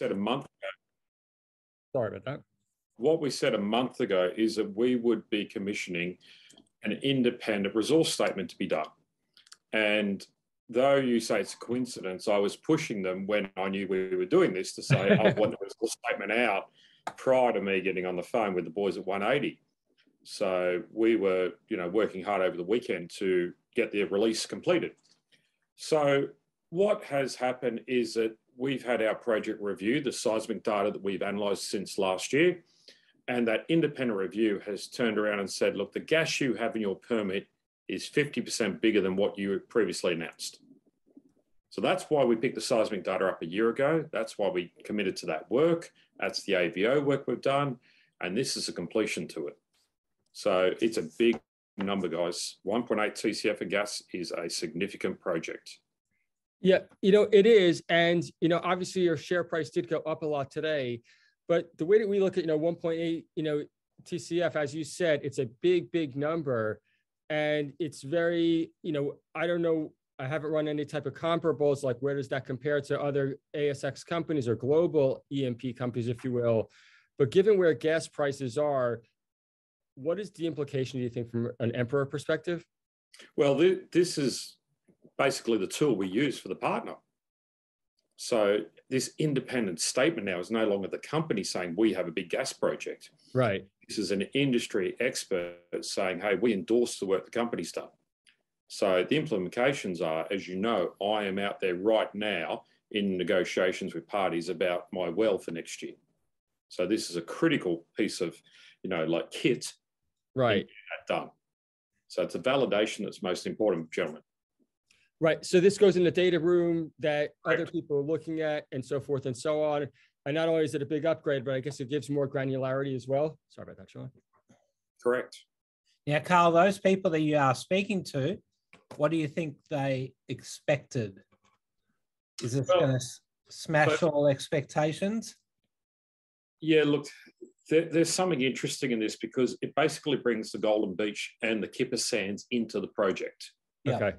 said a month ago. Sorry about that. What we said a month ago is that we would be commissioning an independent resource statement to be done. And though you say it's a coincidence, I was pushing them when I knew we were doing this to say I want the resource statement out prior to me getting on the phone with the boys at 180. So we were, you know, working hard over the weekend to get the release completed. So what has happened is that we've had our project review, the seismic data that we've analysed since last year, and that independent review has turned around and said, look, the gas you have in your permit is 50% bigger than what you previously announced. So that's why we picked the seismic data up a year ago. That's why we committed to that work. That's the AVO work we've done. And this is a completion to it. So it's a big number, guys. 1.8 TCF of gas is a significant project. Yeah, you know, it is. And, you know, obviously your share price did go up a lot today. But the way that we look at, you know, 1.8, you know, TCF, as you said, it's a big, big number. And it's very, you know, I don't know, I haven't run any type of comparables, like where does that compare to other ASX companies or global E&P companies, if you will. But given where gas prices are, what is the implication, do you think, from an emperor perspective? Well, th- this is basically the tool we use for the partner. So this independent statement now is no longer the company saying we have a big gas project. Right. This is an industry expert saying, hey, we endorse the work the company's done. So the implications are, as you know, I am out there right now in negotiations with parties about my well for next year. So this is a critical piece of, you know, like kit right done. So it's a validation that's most important, gentlemen. Right. So this goes in the data room that other people are looking at and so forth and so on. And not only is it a big upgrade, but I guess it gives more granularity as well. Sorry about that, Sean. Correct. Now, Carl, those people that you are speaking to, what do you think they expected? Is this well, going to smash but, all expectations? Yeah, look, there, there's something interesting in this because it basically brings the Golden Beach and the Kipper Sands into the project. Yeah. Okay.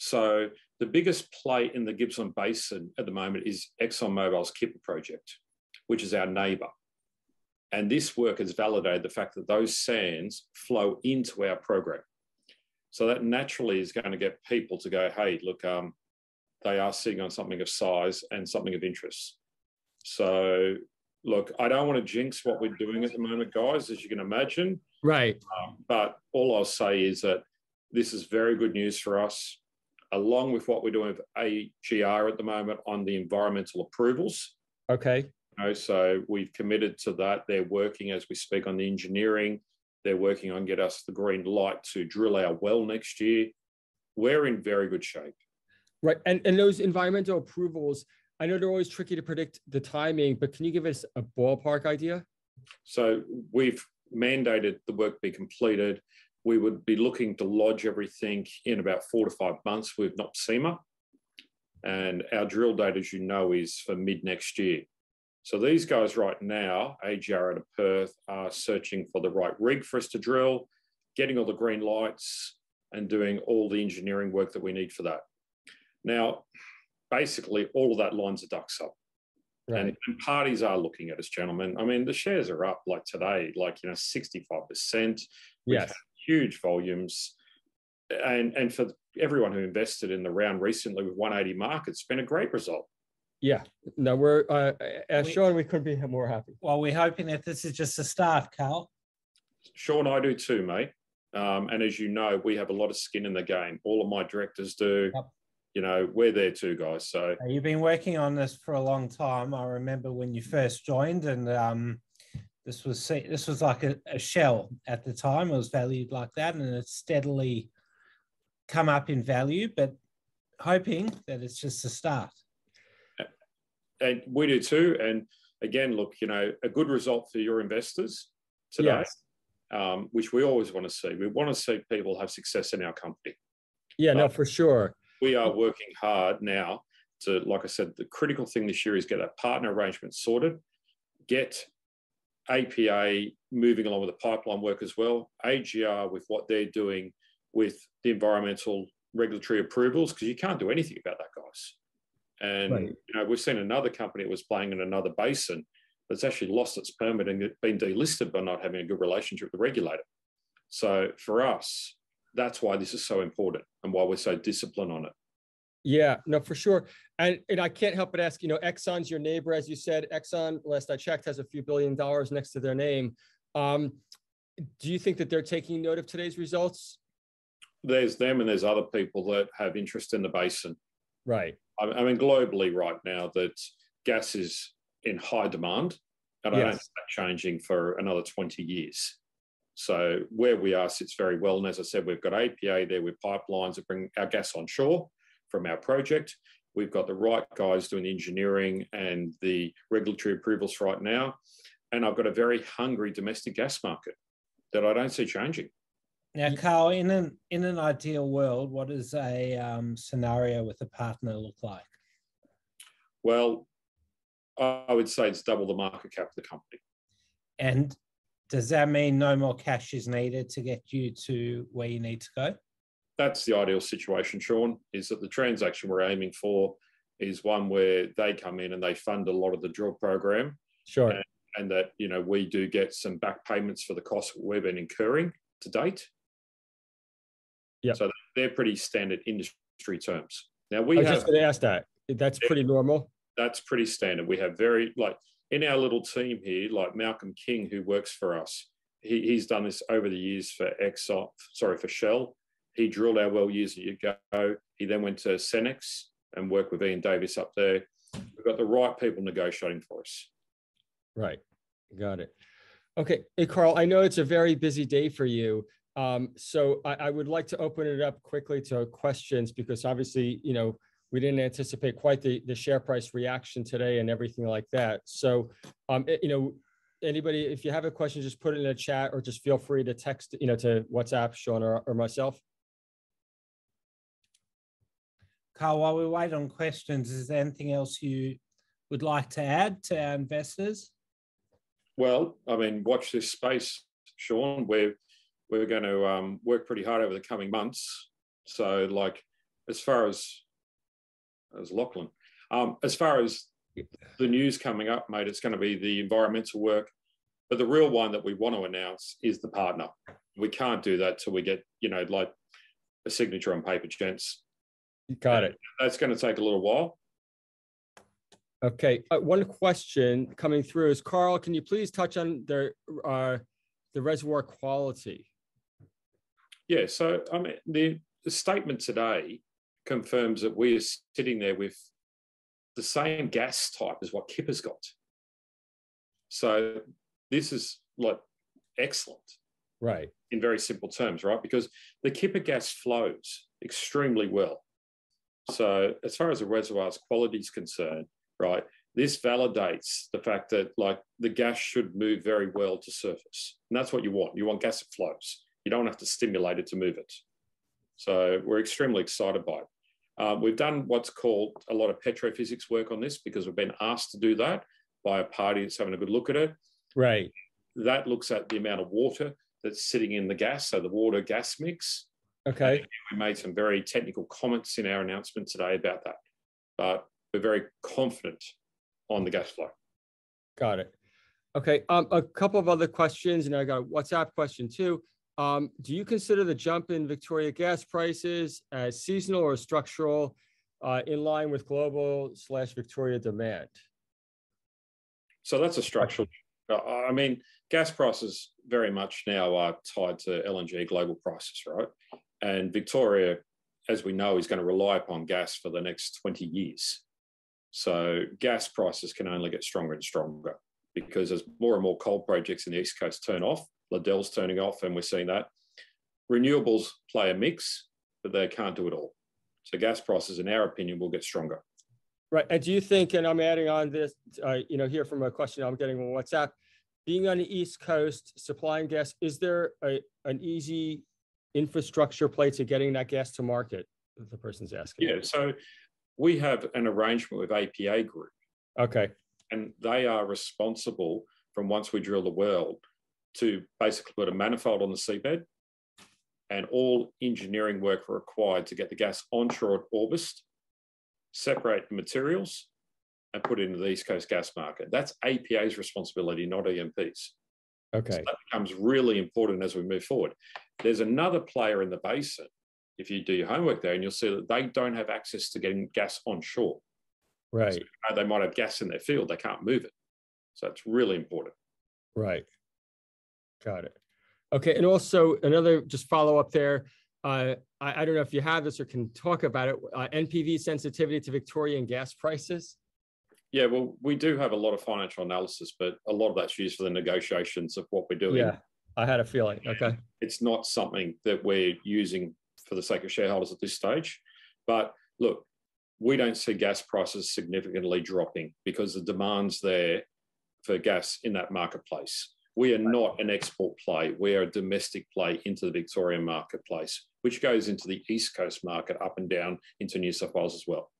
So the biggest play in the Gippsland Basin at the moment is ExxonMobil's Kipper project, which is our neighbour. And this work has validated the fact that those sands flow into our program. So that naturally is going to get people to go, hey, look, um, they are sitting on something of size and something of interest. So look, I don't want to jinx what we're doing at the moment, guys, as you can imagine. Right. Um, but all I'll say is that this is very good news for us, along with what we're doing with AGR at the moment on the environmental approvals. Okay. You know, so we've committed to that. They're working as we speak on the engineering. They're working on get us the green light to drill our well next year. We're in very good shape. Right. And, and those environmental approvals, I know they're always tricky to predict the timing, but can you give us a ballpark idea? So we've mandated the work be completed. We would be looking to lodge everything in about four to five months with NOPSEMA. And our drill date, as you know, is for mid next year. So these guys right now, AGR out of Perth, are searching for the right rig for us to drill, getting all the green lights, and doing all the engineering work that we need for that. Now, basically all of that lines the ducks up. Right. And, and, parties are looking at us, gentlemen. I mean, the shares are up like today, like you know, sixty-five percent. Yes, huge volumes, and and for everyone who invested in the round recently with 180 markets, it's been a great result. Yeah, no, we're uh, as we, Sean, we couldn't be more happy. Well, we're hoping that this is just a start, Carl. Sean, I do too, mate. Um, and as you know, we have a lot of skin in the game. All of my directors do. Yep you know, we're there too, guys. So you've been working on this for a long time. I remember when you first joined, and um, this was this was like a, a, shell at the time. It was valued like that, and it's steadily come up in value. But hoping that it's just a start. And we do too. And again, look, you know, a good result for your investors today, yes. um, which we always want to see. We want to see people have success in our company. Yeah, no, for sure we are working hard now to, like I said, the critical thing this year is get a partner arrangement sorted, get APA moving along with the pipeline work as well, AGR with what they're doing with the environmental regulatory approvals, because you can't do anything about that, guys. And Right. you know, we've seen another company that was playing in another basin that's actually lost its permit and been delisted by not having a good relationship with the regulator. So for us, that's why this is so important and why we're so disciplined on it. Yeah, no, for sure. And and I can't help but ask, you know, Exxon's your neighbor, as you said. Exxon, last I checked, has a few billion dollars next to their name. Um, do you think that they're taking note of today's results? There's them and there's other people that have interest in the basin. Right. I I mean, globally right now, that gas is in high demand, and I don't Yes. see that changing for another 20 years. So where we are sits very well. And as I said, we've got APA there with pipelines that bring our gas on shore from our project. We've got the right guys doing the engineering and the regulatory approvals right now. And I've got a very hungry domestic gas market that I don't see changing. Now, Carl, in an in an ideal world, what does a um, scenario with a partner look like? Well, I I would say it's double the market cap of the company. And does that mean no more cash is needed to get you to where you need to go? That's the ideal situation, Sean, is that the transaction we're aiming for is one where they come in and they fund a lot of the drill program Sure. and that, you know, we do get some back payments for the costs we've been incurring to date. Yeah. So they're pretty standard industry terms. Now I we was have just going to ask that. That's pretty normal. that's pretty standard. We have very like in our little team here, like Malcolm King, who works for us. He, he's done this over the years for Exxon, sorry for Shell. He drilled our well years ago. He then went to Senex and worked with Ian Davis up there. We've got the right people negotiating for us. Right. Got it. Okay. Hey, Carl, I know it's a very busy day for you. Um, so I, I would like to open it up quickly to questions because obviously, you know, we didn't anticipate quite the, the share price reaction today and everything like that. So, um, eh, you know, anybody, if you have a question, just put it in a chat or just feel free to text, you know, to WhatsApp, Sean or, or myself. Carl, while we wait on questions, is there anything else you would like to add to our investors? Well, I mean, watch this space, Sean. We're we're going to um, work pretty hard over the coming months. So, like, as far as as Lachlan, um, as far as the news coming up, mate, it's going to be the environmental work. But the real one that we want to announce is the partner. We can't do that till we get, you know, like a signature on paper, gents. Got it. That's going to take a little while. Okay, uh, one question coming through is Carl, can you please touch on the, uh, the reservoir quality? Yeah, so I mean, the, the statement today confirms that we are sitting there with the same gas type as what Kipper's got. So this is like excellent Right, in very simple terms, right? Because the Kipper gas flows extremely well. So as far as the reservoir's quality is concerned, right, this validates the fact that like the gas should move very well to surface. And that's what you want. You want gas that flows. You don't have to stimulate it to move it. So we're extremely excited by it. Uh, we've done what's called a lot of petrophysics work on this because we've been asked to do that by a party that's having a good look at it. right, That looks at the amount of water that's sitting in the gas, so the water gas mix. Okay, We made some very technical comments in our announcement today about that, but we're very confident on the gas flow. got it. Okay, um, a couple of other questions, and I got a WhatsApp question too. Um, do you consider the jump in Victoria gas prices as seasonal or structural, uh, in line with global slash Victoria demand? So that's a structural. I mean, gas prices very much now are tied to LNG global prices, right? And Victoria, as we know, is going to rely upon gas for the next 20 years. So gas prices can only get stronger and stronger because as more and more coal projects in the East Coast turn off, Liddell's turning off, and we're seeing that. Renewables play a mix, but they can't do it all. So gas prices, in our opinion, will get stronger. Right, and do you think, and I'm adding on this, uh, you know, here from a question I'm getting on WhatsApp, being on the East Coast, supplying gas, is there a, an easy infrastructure play to getting that gas to market? The person's asking. Yeah, so we have an arrangement with APA Group. Okay, and they are responsible from once we drill the well to basically put a manifold on the seabed and all engineering work required to get the gas onshore at Orbost separate the materials, and put it into the East Coast gas market. That's APA's responsibility, not EMP's. Okay. So that becomes really important as we move forward. There's another player in the basin. If you do your homework there, and you'll see that they don't have access to getting gas onshore. Right. So, uh, they might have gas in their field, they can't move it. So it's really important. Right. Got it. Okay. And also another just follow up there. Uh, I, I don't know if you have this or can talk about it. Uh, NPV sensitivity to Victorian gas prices. Yeah, well, we do have a lot of financial analysis, but a lot of that's used for the negotiations of what we're doing. Yeah, I had a feeling. Okay. It's not something that we're using for the sake of shareholders at this stage. But look, we don't see gas prices significantly dropping because the demand's there for gas in that marketplace. We are not an export play. We are a domestic play into the Victorian marketplace, which goes into the East Coast market up and down into New South Wales as well.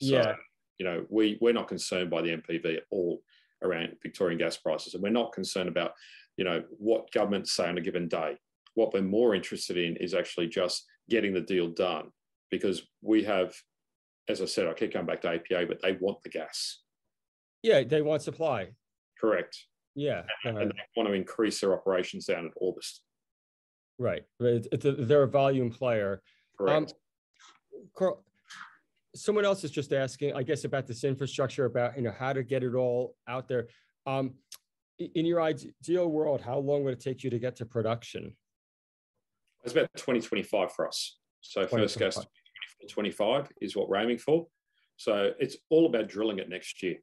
So, Yeah. You know, we, we're not concerned by the NPV at all around Victorian gas prices. And we're not concerned about, you know, what governments say on a given day. What we're more interested in is actually just getting the deal done because we have, as I said, I keep coming back to APA, but they want the gas. Yeah, they want supply. Correct. Yeah. uh, And they want to increase their operations down at Orbost. right. It's a, they're a volume player. Correct. Um, Carl, someone else is just asking, I guess, about this infrastructure, about you know how to get it all out there. Um, in your ideal world, how long would it take you to get to production? it's about 2025 for us. So first gas 2025. 25 is what we're aiming for. So it's all about drilling it next year.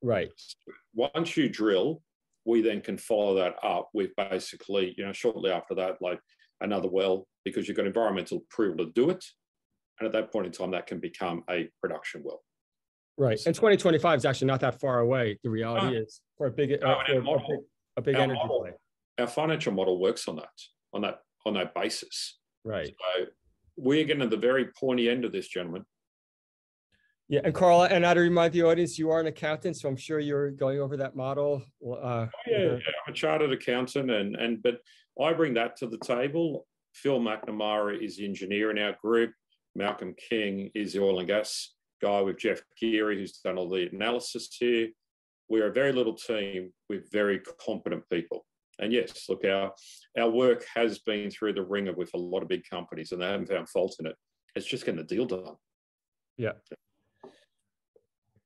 Right. once you drill, we then can follow that up with basically, you know, shortly after that, like another well, because you've got environmental approval to do it. And at that point in time, that can become a production well. Right. And 2025 is actually not that far away. The reality is for a big, uh, No, and for our a big, a big energy model- play. Our financial model works on that, on that, on that basis. Right. So we're getting to the very pointy end of this, gentlemen. Yeah. And Carla, and I to remind the audience, you are an accountant, so I'm sure you're going over that model. Uh, Yeah, yeah, I'm a chartered accountant, and and but I bring that to the table. Phil McNamara is the engineer in our group. Malcolm King is the oil and gas guy with Jeff Geary, who's done all the analysis here. We're a very little team with very competent people. And yes, look, our our work has been through the ringer with a lot of big companies, and they haven't found fault in it. It's just getting the deal done. Yeah.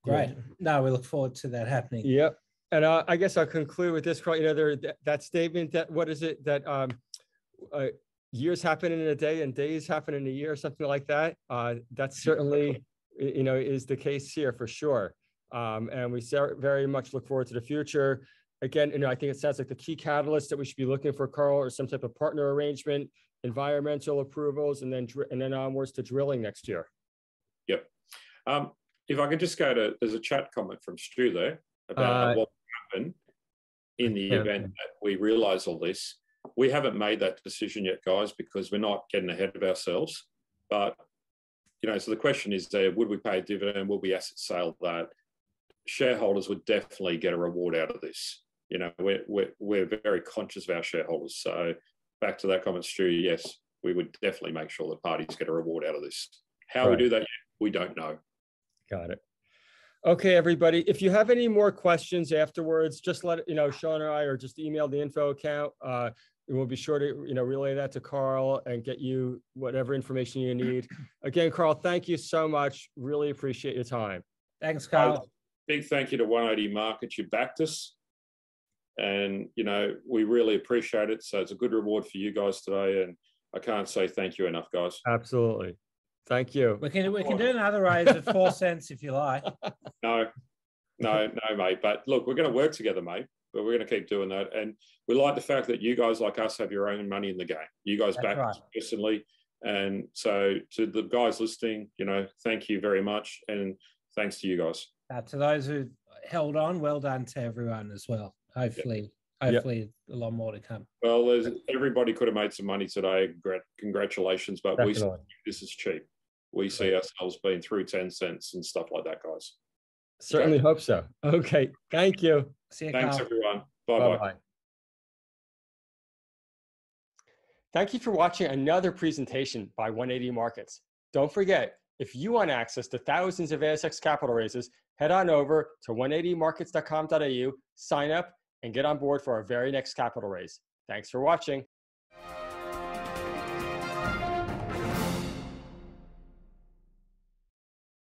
Great. No, we look forward to that happening. Yep. And uh, I guess I'll conclude with this, Carl, you know, there, that, that statement that, what is it, that um, uh, years happen in a day and days happen in a year, something like that. Uh, that certainly, you know, is the case here for sure. Um, and we very much look forward to the future. Again, you know, I think it sounds like the key catalyst that we should be looking for, Carl, or some type of partner arrangement, environmental approvals, and then, and then onwards to drilling next year. Yep. Um, if I could just go to, there's a chat comment from Stu there about Uh, what happened in the yeah. event that we realise all this. We haven't made that decision yet, guys, because we're not getting ahead of ourselves. But you know, so the question is there: Would we pay a dividend? Will we asset sale that? Shareholders would definitely get a reward out of this. You know, we're we're, we're very conscious of our shareholders. So back to that comment, Stu. Yes, we would definitely make sure the parties get a reward out of this. How Right. we do that, we don't know. Got it. Okay, everybody, if you have any more questions afterwards, just let, you know, Sean or I, or just email the info account. Uh, we'll be sure to, you know, relay that to Carl and get you whatever information you need. Again, Carl, thank you so much. Really appreciate your time. Thanks, Carl. big thank you to 180 Markets. You backed us. And, you know, we really appreciate it. So it's a good reward for you guys today. And I can't say thank you enough, guys. Absolutely. Thank you. We can we can do another raise at four cents if you like. No, no, no, mate. But look, we're going to work together, mate. But we're going to keep doing that. And we like the fact that you guys, like us, have your own money in the game. You guys That's back us right. personally. And so to the guys listening, you know, thank you very much. And thanks to you guys. Uh, to those who held on, well done to everyone as well. Hopefully, Yep. hopefully a lot more to come. Well, there's, everybody could have made some money today. Gra- Congratulations. But we Definitely. this is cheap. We see ourselves being through 10 cents and stuff like that, guys. Certainly hope so. Okay, thank you. See you, Thanks, Carl. everyone. Bye bye. Bye-bye. Thank you for watching another presentation by 180 Markets. Don't forget, If you want access to thousands of ASX capital raises, head on over to 180markets.com.au, sign up, and get on board for our very next capital raise. Thanks for watching.